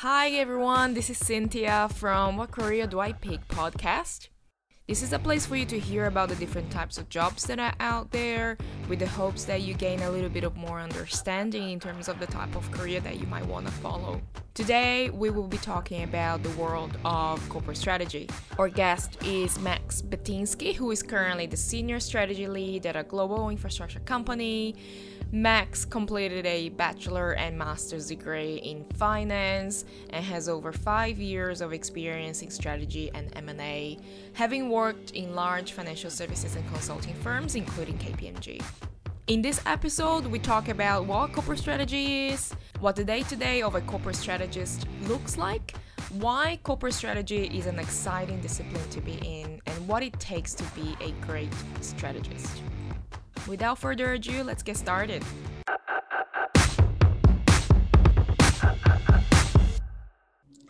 Hi everyone, this is Cintia from What Career Do I Pick podcast. This is a place for you to hear about the different types of jobs that are out there with the hopes that you gain a little bit of more understanding in terms of the type of career that you might want to follow. Today, we will be talking about the world of corporate strategy. Our guest is Max Betinski, who is currently the senior strategy lead at a global infrastructure company Max completed a bachelor and master's degree in finance and has over 5 years of experience in strategy and M&A, having worked in large financial services and consulting firms including KPMG. In this episode, we talk about what corporate strategy is, what the day-to-day of a corporate strategist looks like, why corporate strategy is an exciting discipline to be in, and what it takes to be a great strategist. Without further ado, let's get started.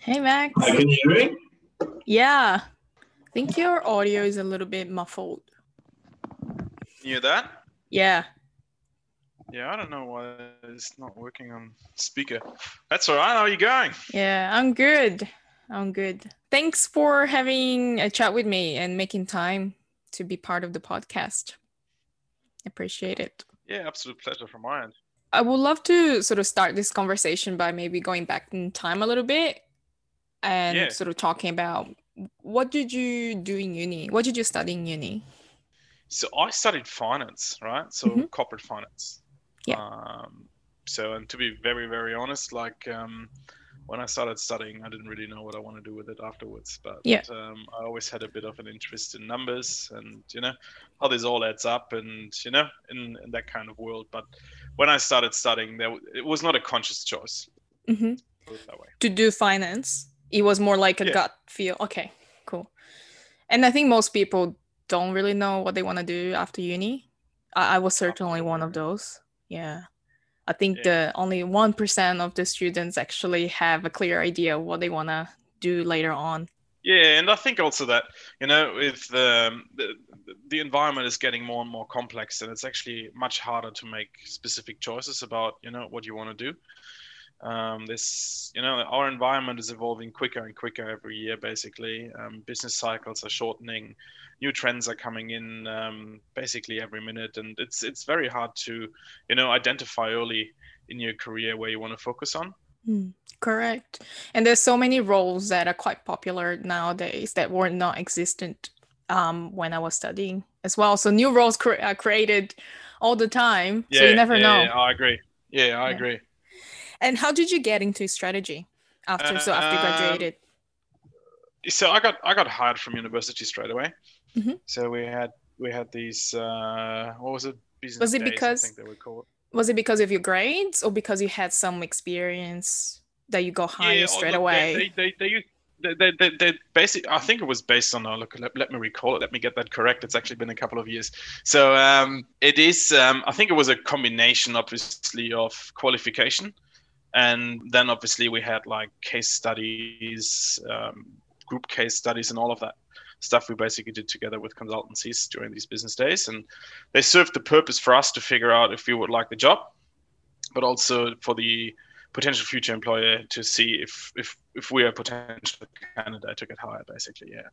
Hey Max. Hi, can you hear me? Yeah. I think your audio is a little bit muffled. You hear that? Yeah. Yeah, I don't know why it's not working on speaker. That's all right. How are you going? Yeah, I'm good. I'm good. Thanks for having a chat with me and making time to be part of the podcast. Appreciate it. Yeah, absolute pleasure from my end. I would love to sort of start this conversation by maybe going back in time a little bit and Yeah. sort of talking about what did you do in uni? What did you study in uni? So I studied finance, right? So Mhm. corporate finance. Yeah. Um, so and to be very, very honest, like um, when I started studying, I didn't really know what I want to do with it afterwards. But Yeah. um, I always had a bit of an interest in numbers and you know how this all adds up, and you know in, in that kind of world. But when I started studying, there it was not a conscious choice. hmm that way. To do finance, it was more like a Yeah. gut feel. Okay, cool. And I think most people don't really know what they want to do after uni. I, I was certainly one of those. Yeah. I think Yeah. the only 1% of the students actually have a clear idea of what they want to do later on. Yeah, and I think also that you know, with the, the the environment is getting more and more complex, and it's actually much harder to make specific choices about you know what you want to do. Um, this you know, our environment is evolving quicker and quicker every year. Basically, um, business cycles are shortening, new trends are coming in um, basically every minute, and it's it's very hard to you know identify early in your career where you want to focus on. Mm, correct. And there's so many roles that are quite popular nowadays that were not existent um, when I was studying as well. So new roles cre- are created all the time. yeah, so you never yeah, know. yeah, I agree. Yeah, I agree. And how did you get into strategy after so after you Um, graduated? so I got I got hired from university straight away. Mhm. So we had we had these uh, what was it? Business Was it days, because- I think they were called. Was it because of your grades or because you had some experience that you got hired oh, straight look, away? They they they, used- they, they, they, they basic. I think it was based on. Uh, look, let, let me recall it. Let me get that correct. It's actually been a couple of years. So um, it is. Um, I think it was a combination, obviously, of qualification, and then obviously we had like case studies, um, group case studies, and all of that stuff we basically did together with consultancies during these business days, and they served the purpose for us to figure out if we would like the job, but also for the potential future employer to see if if if we are a potential candidate to get hired basically yeah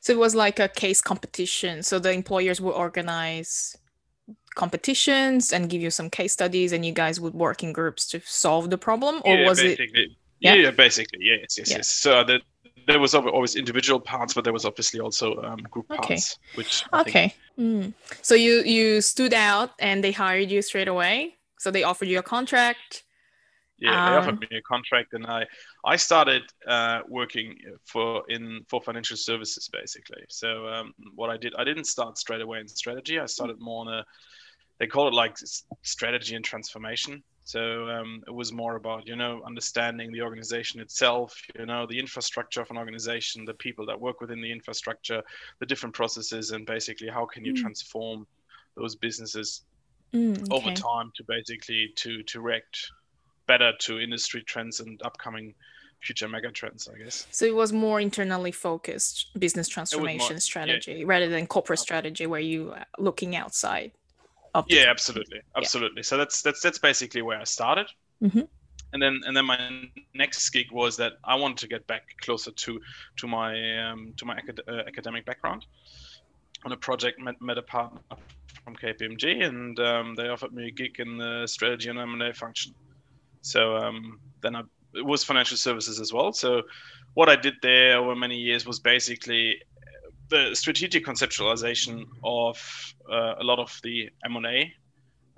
So it was like a case competition. So the employers would organize competitions and give you some case studies, and you guys would work in groups to solve the problem, or yeah was it? basically Yeah? yeah, yeah basically yes yes Yeah. yes so the, there was always individual parts but there was obviously also um, group Okay. parts which I think- Okay. Mm. So you you stood out, and they hired you straight away. So they offered you a contract. yeah they Um, offered me a contract and i i started uh, working for in for financial services basically so um, what i did i didn't start straight away in strategy i started more on a they call it like strategy and transformation so um, it was more about you know understanding the organization itself you know the infrastructure of an organization the people that work within the infrastructure the different processes and basically how can you Mm. transform those businesses Mm, over time to basically to to react better to industry trends and upcoming future mega trends i guess So it was more internally focused business transformation yeah. strategy rather than corporate strategy where you are looking outside of yeah absolutely absolutely so that's that's that's basically where i started Mhm. and then and then my next gig was that I wanted to get back closer to to my um, to my acad- uh, academic background. On a project, met, met a partner from KPMG, and um, they offered me a gig in the strategy and M&A function. So um, then I, it was financial services as well. So what I did there over many years was basically the strategic conceptualization of uh, a lot of the M&A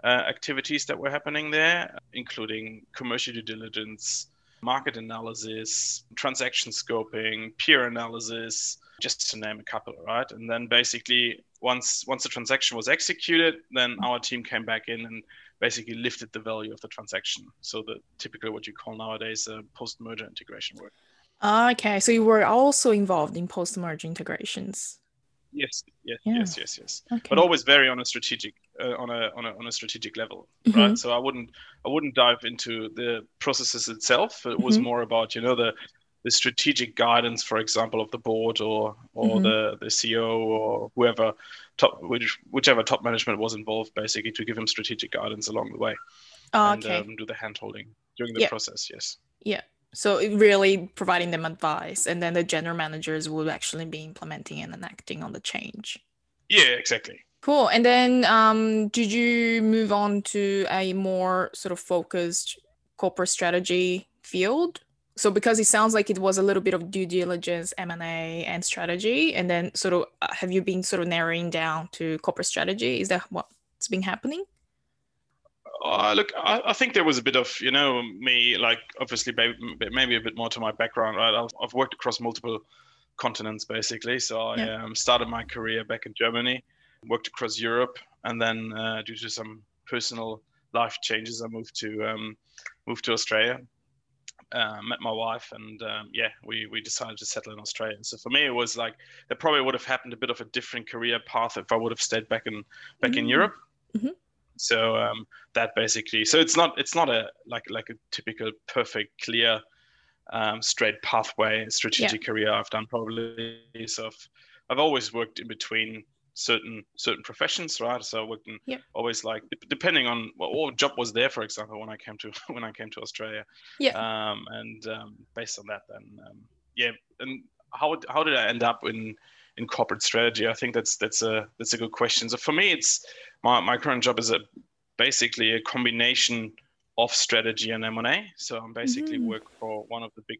uh, activities that were happening there, including commercial due diligence, market analysis, transaction scoping, peer analysis, just to name a couple, right? And then basically once once the transaction was executed, then our team came back in and basically lifted the value of the transaction. So the typically what you call nowadays uh, post-merger integration work. Okay, so you were also involved in post-merge integrations. Yes, yes, yeah. yes, yes, yes. Okay. But always very on a strategic uh, on a on a on a strategic level, Mhm. right? So I wouldn't I wouldn't dive into the processes itself. It was Mhm. more about you know the the strategic guidance, for example, of the board or or Mhm. the the CEO or whoever top which, whichever top management was involved, basically to give him strategic guidance along the way Oh, and okay. um, do the hand holding during the Yeah. process. Yes. So really providing them advice, and then the general managers will actually be implementing and enacting on the change. Yeah, exactly. Cool. And then, um, did you move on to a more sort of focused corporate strategy field? So because it sounds like it was a little bit of due diligence, M and A, and strategy, and then sort of uh, have you been sort of narrowing down to corporate strategy? Is that what's been happening? Uh, look, I, I think there was a bit of, you know, me, like obviously maybe, a bit more to my background, right? I've, I've worked across multiple continents basically. So I Yeah. um, started my career back in Germany, worked across Europe, and then uh, due to some personal life changes, I moved to um, moved to Australia. Uh, met my wife, and um, yeah, we we decided to settle in Australia. So for me, it was like that probably would have happened a bit of a different career path if I would have stayed back in back in Mm. Europe. Mhm. So um, that basically, so it's not it's not a like like a typical perfect clear um, straight pathway strategic career I've done probably. So I've, I've always worked in between certain certain professions, right? So I worked in Yeah. always like depending on what, what job was there, for example, when I came to when I came to Australia. Yeah. Um, and um, based on that, then um, yeah. And how how did I end up in in corporate strategy? I think that's that's a that's a good question. So for me, it's my my current job is a basically a combination of strategy and M&A. So I'm basically Mhm. work for one of the big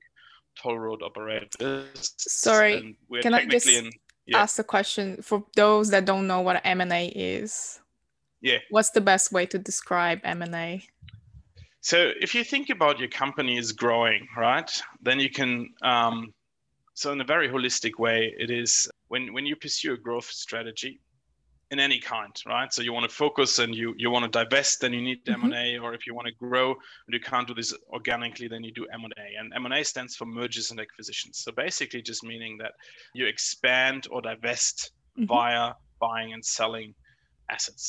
toll road operators. Sorry, can I just in Yeah. Ask a question for those that don't know what M and A is. Yeah. What's the best way to describe M and A? So if you think about your company is growing, right, then you can. Um, so in a very holistic way, it is when when you pursue a growth strategy in any kind, right? So you want to focus and you you want to divest, then you need Mhm. M and A, or if you want to grow and you can't do this organically, then you do M and A. And M and A stands for mergers and acquisitions. So basically, just meaning that you expand or divest Mhm. via buying and selling assets.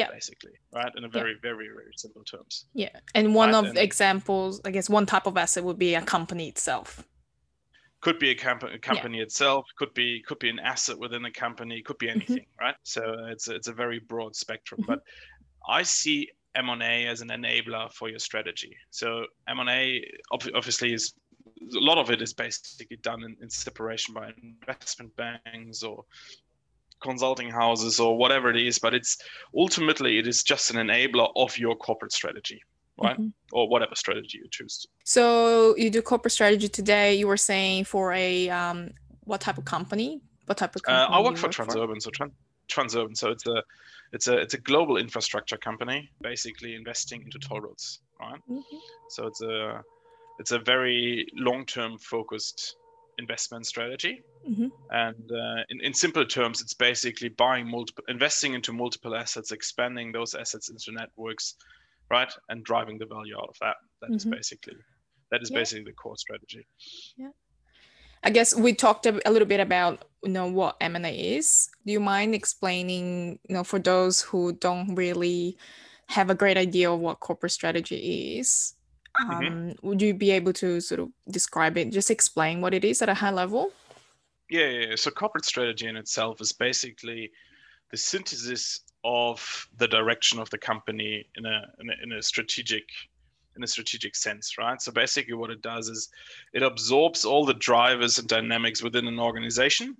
Yeah. Basically, right? In a very very very simple terms. Yeah, and one Right, of and- the examples, I guess, one type of asset would be a company itself. Could be a, comp- a company itself could be could be an asset within a company could be anything right? So it's a, it's a very broad spectrum. Mhm. but i see m&a as an enabler for your strategy. So m&a ob- obviously is a lot of it is basically done in, in separation by investment banks or consulting houses or whatever it is but it's ultimately it is just an enabler of your corporate strategy right Mhm. or whatever strategy you choose So you do corporate strategy today. You were saying for a um, what type of company? What type of Uh, company? I do work for Transurban. So Tran- Transurban. So it's a it's a it's a global infrastructure company, basically investing into toll roads. Right. Mhm. So it's a it's a very long term focused investment strategy. Mhm. And uh, in, in simple terms, it's basically buying multiple, investing into multiple assets, expanding those assets into networks, right, and driving the value out of that. That is Mhm. basically that is Yeah. basically the core strategy. Yeah. I guess we talked a, little bit about you know what M and A is. Do you mind explaining, you know, for those who don't really have a great idea of what corporate strategy is? Um, Mhm. Would you be able to sort of describe it? Just explain what it is at a high level. Yeah, yeah, yeah. So corporate strategy in itself is basically the synthesis of the direction of the company in a in a, in a strategic in a strategic sense, right? So basically, what it does is it absorbs all the drivers and dynamics within an organization.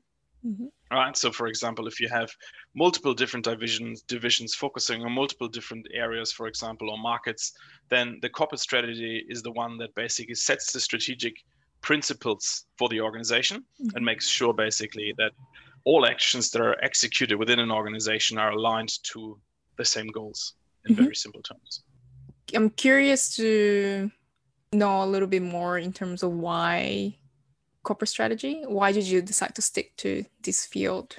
Mm-hmm. Right. So, for example, if you have multiple different divisions, divisions focusing on multiple different areas, for example, or markets, then the corporate strategy is the one that basically sets the strategic principles for the organization mm-hmm. and makes sure basically that all actions that are executed within an organization are aligned to the same goals in mm-hmm. very simple terms. I'm curious to know a little bit more in terms of why corporate strategy. Why did you decide to stick to this field?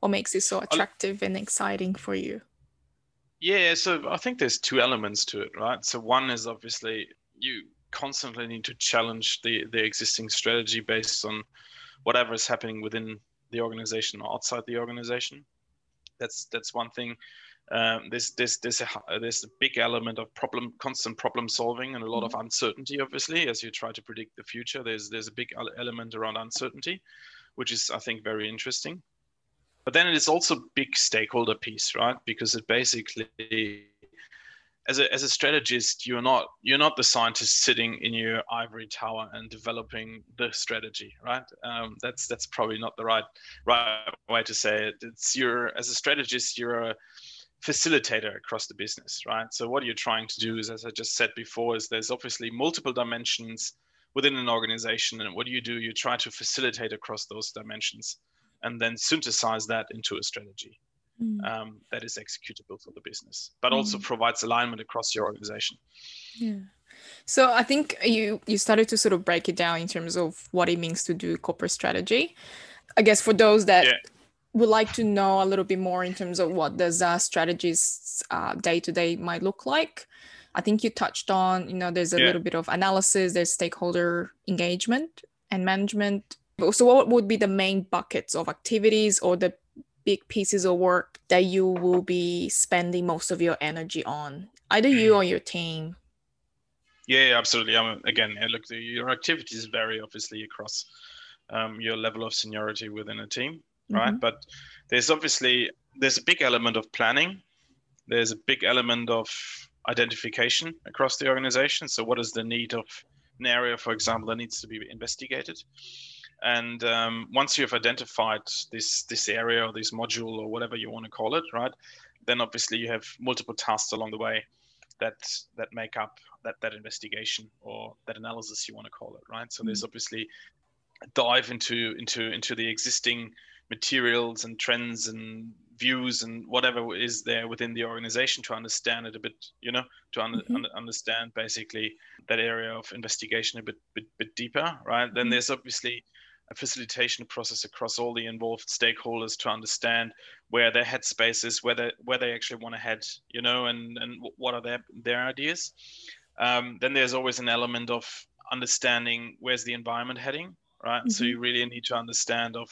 What makes it so attractive and exciting for you? Yeah, so I think there's two elements to it, right? So one is obviously you constantly need to challenge the the existing strategy based on whatever is happening within the organization or outside the organization. That's that's one thing. Um, there's there's there's a there's a big element of problem constant problem solving and a lot mm-hmm. of uncertainty obviously as you try to predict the future there's there's a big element around uncertainty which is i think very interesting but then it is also big stakeholder piece right because it basically as a, as a strategist you're not you're not the scientist sitting in your ivory tower and developing the strategy right? Um, that's that's probably not the right right way to say it. It's you're as a strategist you're a facilitator across the business right? So what you're trying to do is as i just said before is there's obviously multiple dimensions within an organization and what do you do you try to facilitate across those dimensions and then synthesize that into a strategy mm. um, that is executable for the business, but mm. also provides alignment across your organization. Yeah. So I think you you started to sort of break it down in terms of what it means to do corporate strategy. I guess for those that yeah. would like to know a little bit more in terms of what does a strategist's day to day might look like. I think you touched on, you know, there's a yeah. little bit of analysis, there's stakeholder engagement and management. So, what would be the main buckets of activities or the big pieces of work that you will be spending most of your energy on, either you mm. or your team? Yeah, absolutely. I mean, again, look, the, your activities vary obviously across um, your level of seniority within a team, right? Mm-hmm. But there's obviously there's a big element of planning. There's a big element of identification across the organization. So, what is the need of an area, for example, that needs to be investigated? And um, once you've identified this this area or this module or whatever you want to call it, right? Then obviously you have multiple tasks along the way that that make up that that investigation or that analysis you want to call it, right? So mm-hmm. there's obviously a dive into into into the existing materials and trends and views and whatever is there within the organization to understand it a bit you know to un- mm-hmm. un- understand basically that area of investigation a bit bit, bit deeper right mm-hmm. then there's obviously a facilitation process across all the involved stakeholders to understand where their headspace is, where they, where they actually want to head, you know, and, and what are their, their ideas. Um, then there's always an element of understanding where's the environment heading, right? Mm-hmm. So you really need to understand of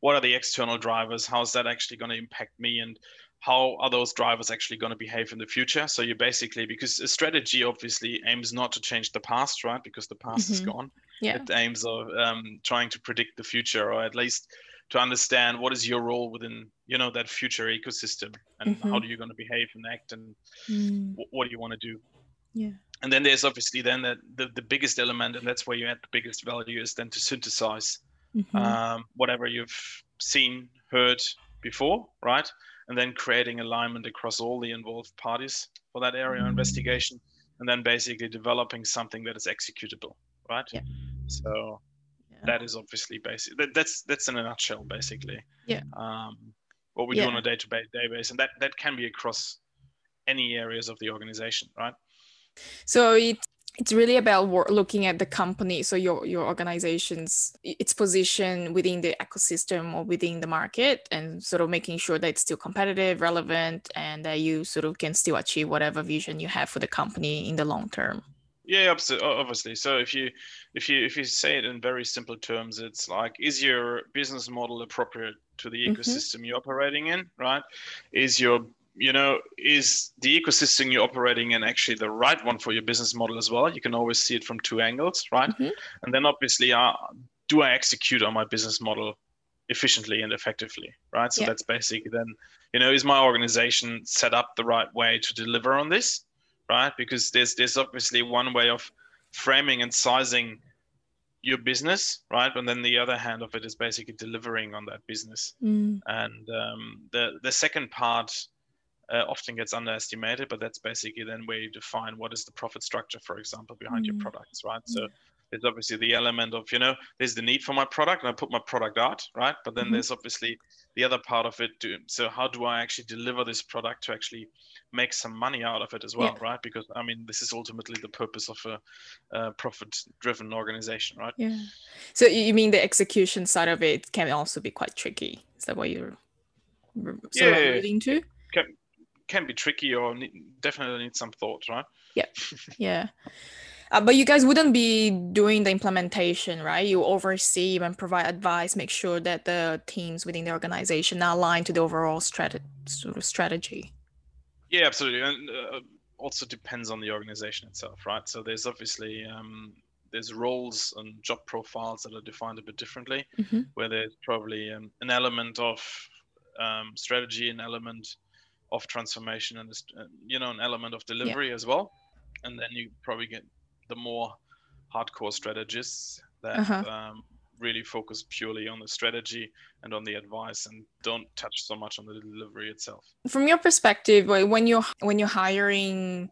what are the external drivers, how's that actually going to impact me, and how are those drivers actually going to behave in the future so you basically because a strategy obviously aims not to change the past right because the past mm-hmm. is gone yeah. it aims of um, trying to predict the future or at least to understand what is your role within you know that future ecosystem and mm-hmm. how do you going to behave and act and mm. w- what do you want to do yeah and then there's obviously then that the, the biggest element and that's where you add the biggest value is then to synthesize mm-hmm. um, whatever you've seen heard before right and then creating alignment across all the involved parties for that area of investigation, and then basically developing something that is executable, right? Yeah. So yeah. that is obviously basic. That, that's that's in a nutshell, basically. Yeah. Um, what we yeah. do on a day-to-day basis, and that that can be across any areas of the organization, right? So it it's really about looking at the company so your your organization's its position within the ecosystem or within the market and sort of making sure that it's still competitive relevant and that you sort of can still achieve whatever vision you have for the company in the long term yeah obviously so if you if you if you say it in very simple terms it's like is your business model appropriate to the mm-hmm. ecosystem mm-hmm. you're operating in right is your you know, is the ecosystem you're operating in actually the right one for your business model as well? You can always see it from two angles, right? Mm-hmm. And then obviously, uh, do I execute on my business model efficiently and effectively, right? So yeah. that's basically then, you know, is my organization set up the right way to deliver on this, right? Because there's there's obviously one way of framing and sizing your business, right? And then the other hand of it is basically delivering on that business. Mm. And um, the the second part uh, often gets underestimated, but that's basically then where you define what is the profit structure, for example, behind your Mm. products, right? So Yeah. There's obviously the element of you know there's the need for my product, and I put my product out, right? But then Mhm. there's obviously the other part of it. To, so how do I actually deliver this product to actually make some money out of it as well, right? Because I mean, this is ultimately the purpose of a, a profit-driven organization, right? Yeah. So you mean the execution side of it can also be quite tricky? Is that what you're r- sort of Yeah. alluding to? Can be tricky or need, definitely need some thought, right? Yeah. Yeah. Uh, but you guys wouldn't be doing the implementation, right? You oversee and provide advice, make sure that the teams within the organization are aligned to the overall strat- sort of strategy. Yeah, absolutely, and uh, also depends on the organization itself, right? So there's obviously um, there's roles and job profiles that are defined a bit differently, Mhm. where there's probably um, an element of um, strategy, an element of transformation, and uh, you know an element of delivery as well. And then you probably get the more hardcore strategists that Uh-huh. um, really focus purely on the strategy and on the advice, and don't touch so much on the delivery itself. From your perspective, when you're when you're hiring,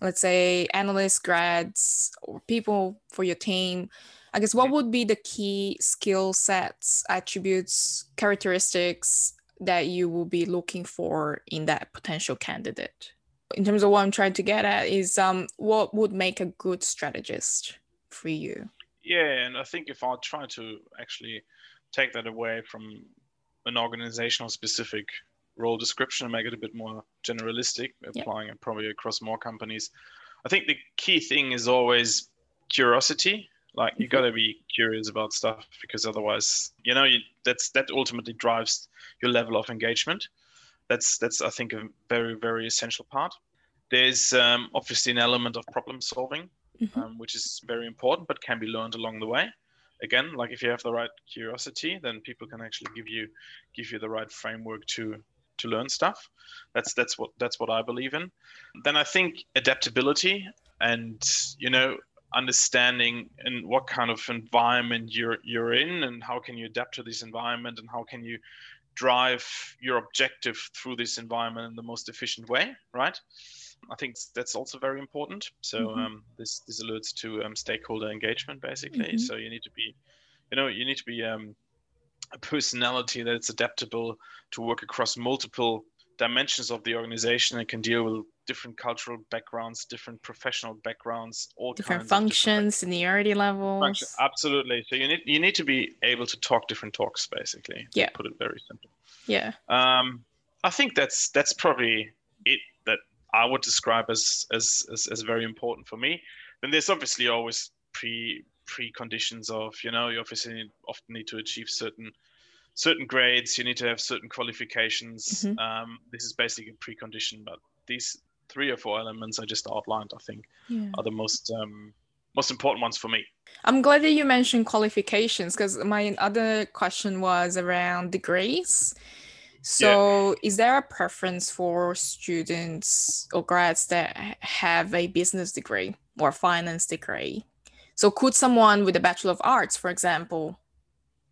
let's say analysts, grads, or people for your team, I guess what Mhm. would be the key skill sets, attributes, characteristics that you will be looking for in that potential candidate? In terms of what I'm trying to get at is um what would make a good strategist for you? Yeah, and I think if I try to actually take that away from an organizational specific role description and make it a bit more generalistic, Yeah. applying it probably across more companies, I think the key thing is always curiosity. Like you Mhm. got to be curious about stuff because otherwise, you know, you, that's that ultimately drives your level of engagement. That's that's I think a very very essential part. There's um, obviously an element of problem solving Mhm. um, which is very important, but can be learned along the way. Again, like if you have the right curiosity, then people can actually give you give you the right framework to to learn stuff. That's that's what that's what I believe in. Then I think adaptability and you know understanding in what kind of environment you're you're in and how can you adapt to this environment and how can you drive your objective through this environment in the most efficient way, right? I think that's also very important. So Mhm. um, this this alludes to um, stakeholder engagement, basically. Mhm. So you need to be, you know, you need to be um, a personality that's adaptable to work across multiple dimensions of the organization and can deal with different cultural backgrounds, different professional backgrounds, all Different of different functions, seniority levels. function- Absolutely. So you need you need to be able to talk different talks, basically. to Yeah. Put it very simple. Yeah. Um, I think that's that's probably it that I would describe as as as, as very important for me. Then there's obviously always pre preconditions of you know you obviously need, often need to achieve certain certain grades. You need to have certain qualifications. Mhm. Um, this is basically a precondition, but these three or four elements I just outlined, I think, Yeah. are the most um, most important ones for me. I'm glad that you mentioned qualifications because my other question was around degrees. So, is there a preference for students or grads that have a business degree or finance degree? So, could someone with a Bachelor of Arts, for example,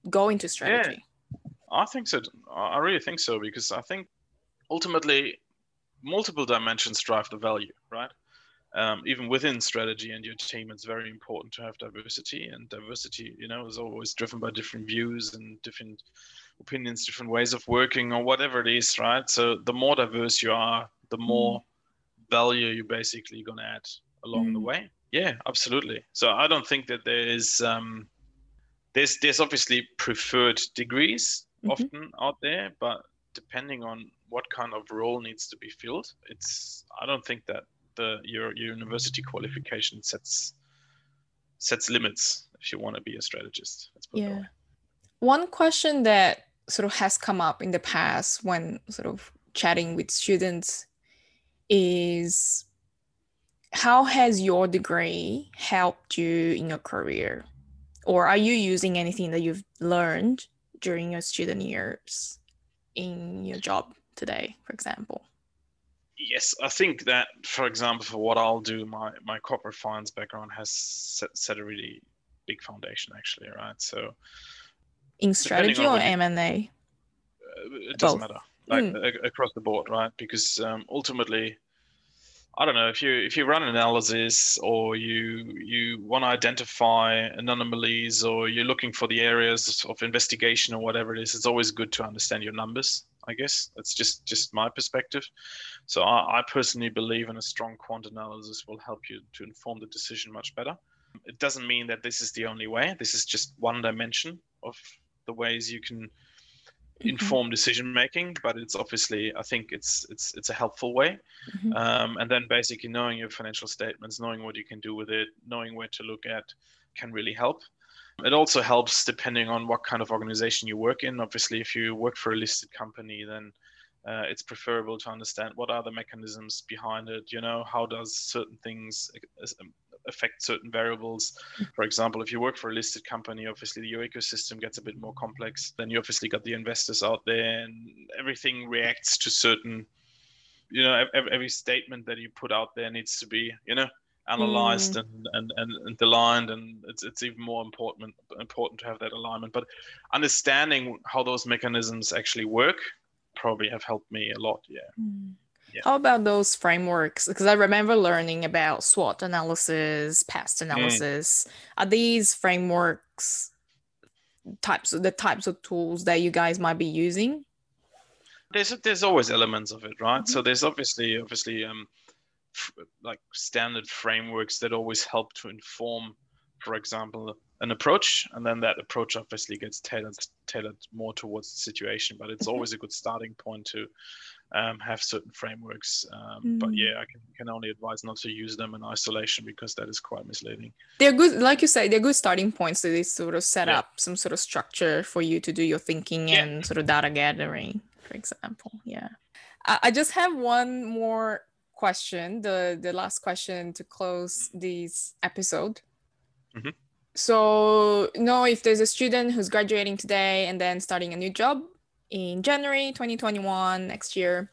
go into strategy? Yeah, I think so. I really think so because I think ultimately multiple dimensions drive the value, right? Um, even within strategy and your team, it's very important to have diversity. And diversity, you know, is always driven by different views and different opinions, different ways of working, or whatever it is, right? So the more diverse you are, the more value you're basically going to add along the Mm. way. Yeah, absolutely. So I don't think that there is um, there's there's obviously preferred degrees Mhm. often out there, but depending on what kind of role needs to be filled, it's I don't think that the your, your university qualification sets sets limits if you want to be a strategist. Let's put Yeah. One question that sort of has come up in the past when sort of chatting with students is how has your degree helped you in your career? Or are you using anything that you've learned during your student years in your job today, for example? Yes, I think that, for example, for what I'll do, my my corporate finance background has set, set a really big foundation, actually, right? So, in strategy or M and A, uh, it doesn't Both. matter, like mm. across the board, right? Because um, ultimately, I don't know if you if you run an analysis or you you want to identify anomalies or you're looking for the areas of investigation or whatever it is, it's always good to understand your numbers. I guess that's just just my perspective. So I, I personally believe in a strong quant analysis will help you to inform the decision much better. It doesn't mean that this is the only way. This is just one dimension of the ways you can Mm-hmm. inform decision making but it's obviously i think it's it's it's a helpful way mm-hmm. um, and then basically knowing your financial statements knowing what you can do with it knowing where to look at can really help it also helps depending on what kind of organization you work in obviously if you work for a listed company then uh, it's preferable to understand what are the mechanisms behind it you know how does certain things affect certain variables. For example, if you work for a listed company, obviously your ecosystem gets a bit more complex. Then you obviously got the investors out there, and everything reacts to certain. You know, every, every statement that you put out there needs to be, you know, analyzed mm. and, and, and, and aligned and it's, it's even more important important to have that alignment but understanding how those mechanisms actually work probably have helped me a lot yeah mm. Yeah. How about those frameworks? Because I remember learning about SWOT analysis, PEST mm. analysis. Mm. Are these frameworks types of the types of tools that you guys might be using? There's there's always elements of it, right? Mm-hmm. So there's obviously obviously um like standard frameworks that always help to inform, for example, an approach, and then that approach obviously gets tailored tailored more towards the situation. But it's mm-hmm. always a good starting point to um, have certain frameworks. Um, mm. But yeah, I can, can only advise not to use them in isolation because that is quite misleading. They're good, like you say, they're good starting points to sort of set yeah. up some sort of structure for you to do your thinking yeah. and sort of data gathering, for example. Yeah. I, I just have one more question, the the last question to close mm. this episode. Mm-hmm. So, know if there's a student who's graduating today and then starting a new job, in January 2021 next year,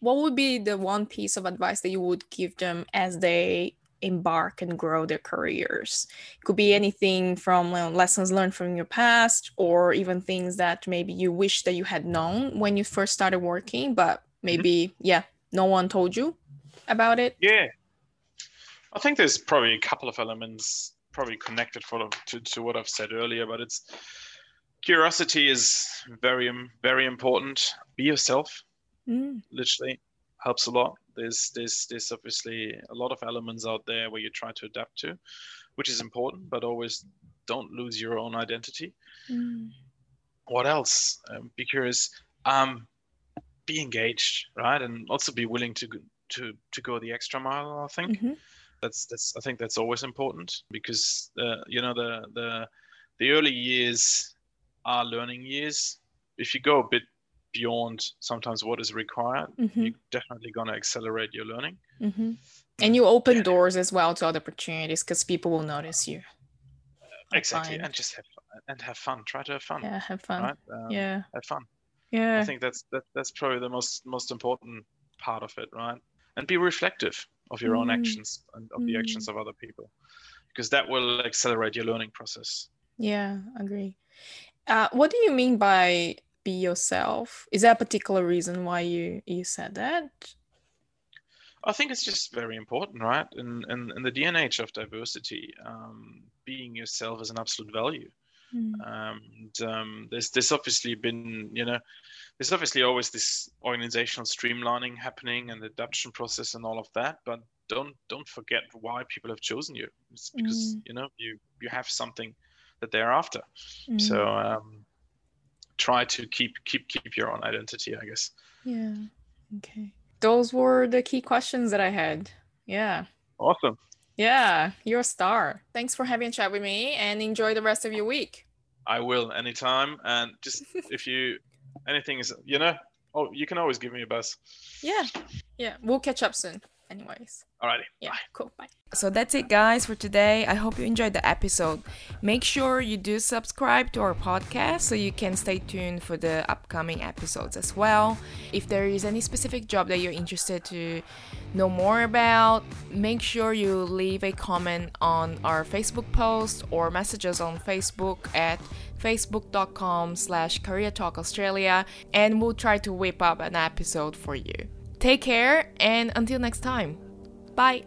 what would be the one piece of advice that you would give them as they embark and grow their careers? It could be anything from you know, lessons learned from your past or even things that maybe you wish that you had known when you first started working, but maybe, mm-hmm. yeah, no one told you about it. Yeah. I think there's probably a couple of elements probably connected for, to, to what I've said earlier, but it's curiosity is very very important be yourself mm. literally helps a lot there's there's there's obviously a lot of elements out there where you try to adapt to which is important but always don't lose your own identity mm. what else um, be curious um be engaged right and also be willing to to to go the extra mile i think mm-hmm. that's that's i think that's always important because uh, you know the the the early years are learning years. If you go a bit beyond sometimes what is required, mm-hmm. you're definitely going to accelerate your learning. Mm-hmm. And you open yeah. doors as well to other opportunities because people will notice you. Exactly, and just have and have fun. Try to have fun. Yeah, have fun. Right? Um, yeah, have fun. Yeah, I think that's that, that's probably the most most important part of it, right? And be reflective of your mm. own actions and of mm. the actions of other people, because that will accelerate your learning process. Yeah, agree. Uh, what do you mean by be yourself? Is there a particular reason why you you said that? I think it's just very important, right? In in, in the DNA of diversity, um, being yourself is an absolute value. Mm. Um, and, um, there's there's obviously been you know there's obviously always this organizational streamlining happening and the adoption process and all of that, but don't don't forget why people have chosen you. It's because mm. you know you you have something that they're after. Mm. So um, try to keep keep keep your own identity, I guess. Yeah. Okay. Those were the key questions that I had. Yeah. Awesome. Yeah, you're a star. Thanks for having a chat with me and enjoy the rest of your week. I will anytime. And just if you anything is you know, oh you can always give me a buzz. Yeah. Yeah. We'll catch up soon anyways. Alrighty. Yeah, Bye. cool. Bye. So that's it, guys, for today. I hope you enjoyed the episode. Make sure you do subscribe to our podcast so you can stay tuned for the upcoming episodes as well. If there is any specific job that you're interested to know more about, make sure you leave a comment on our Facebook post or message us on Facebook at facebook.com slash career talk australia and we'll try to whip up an episode for you take care and until next time. Bye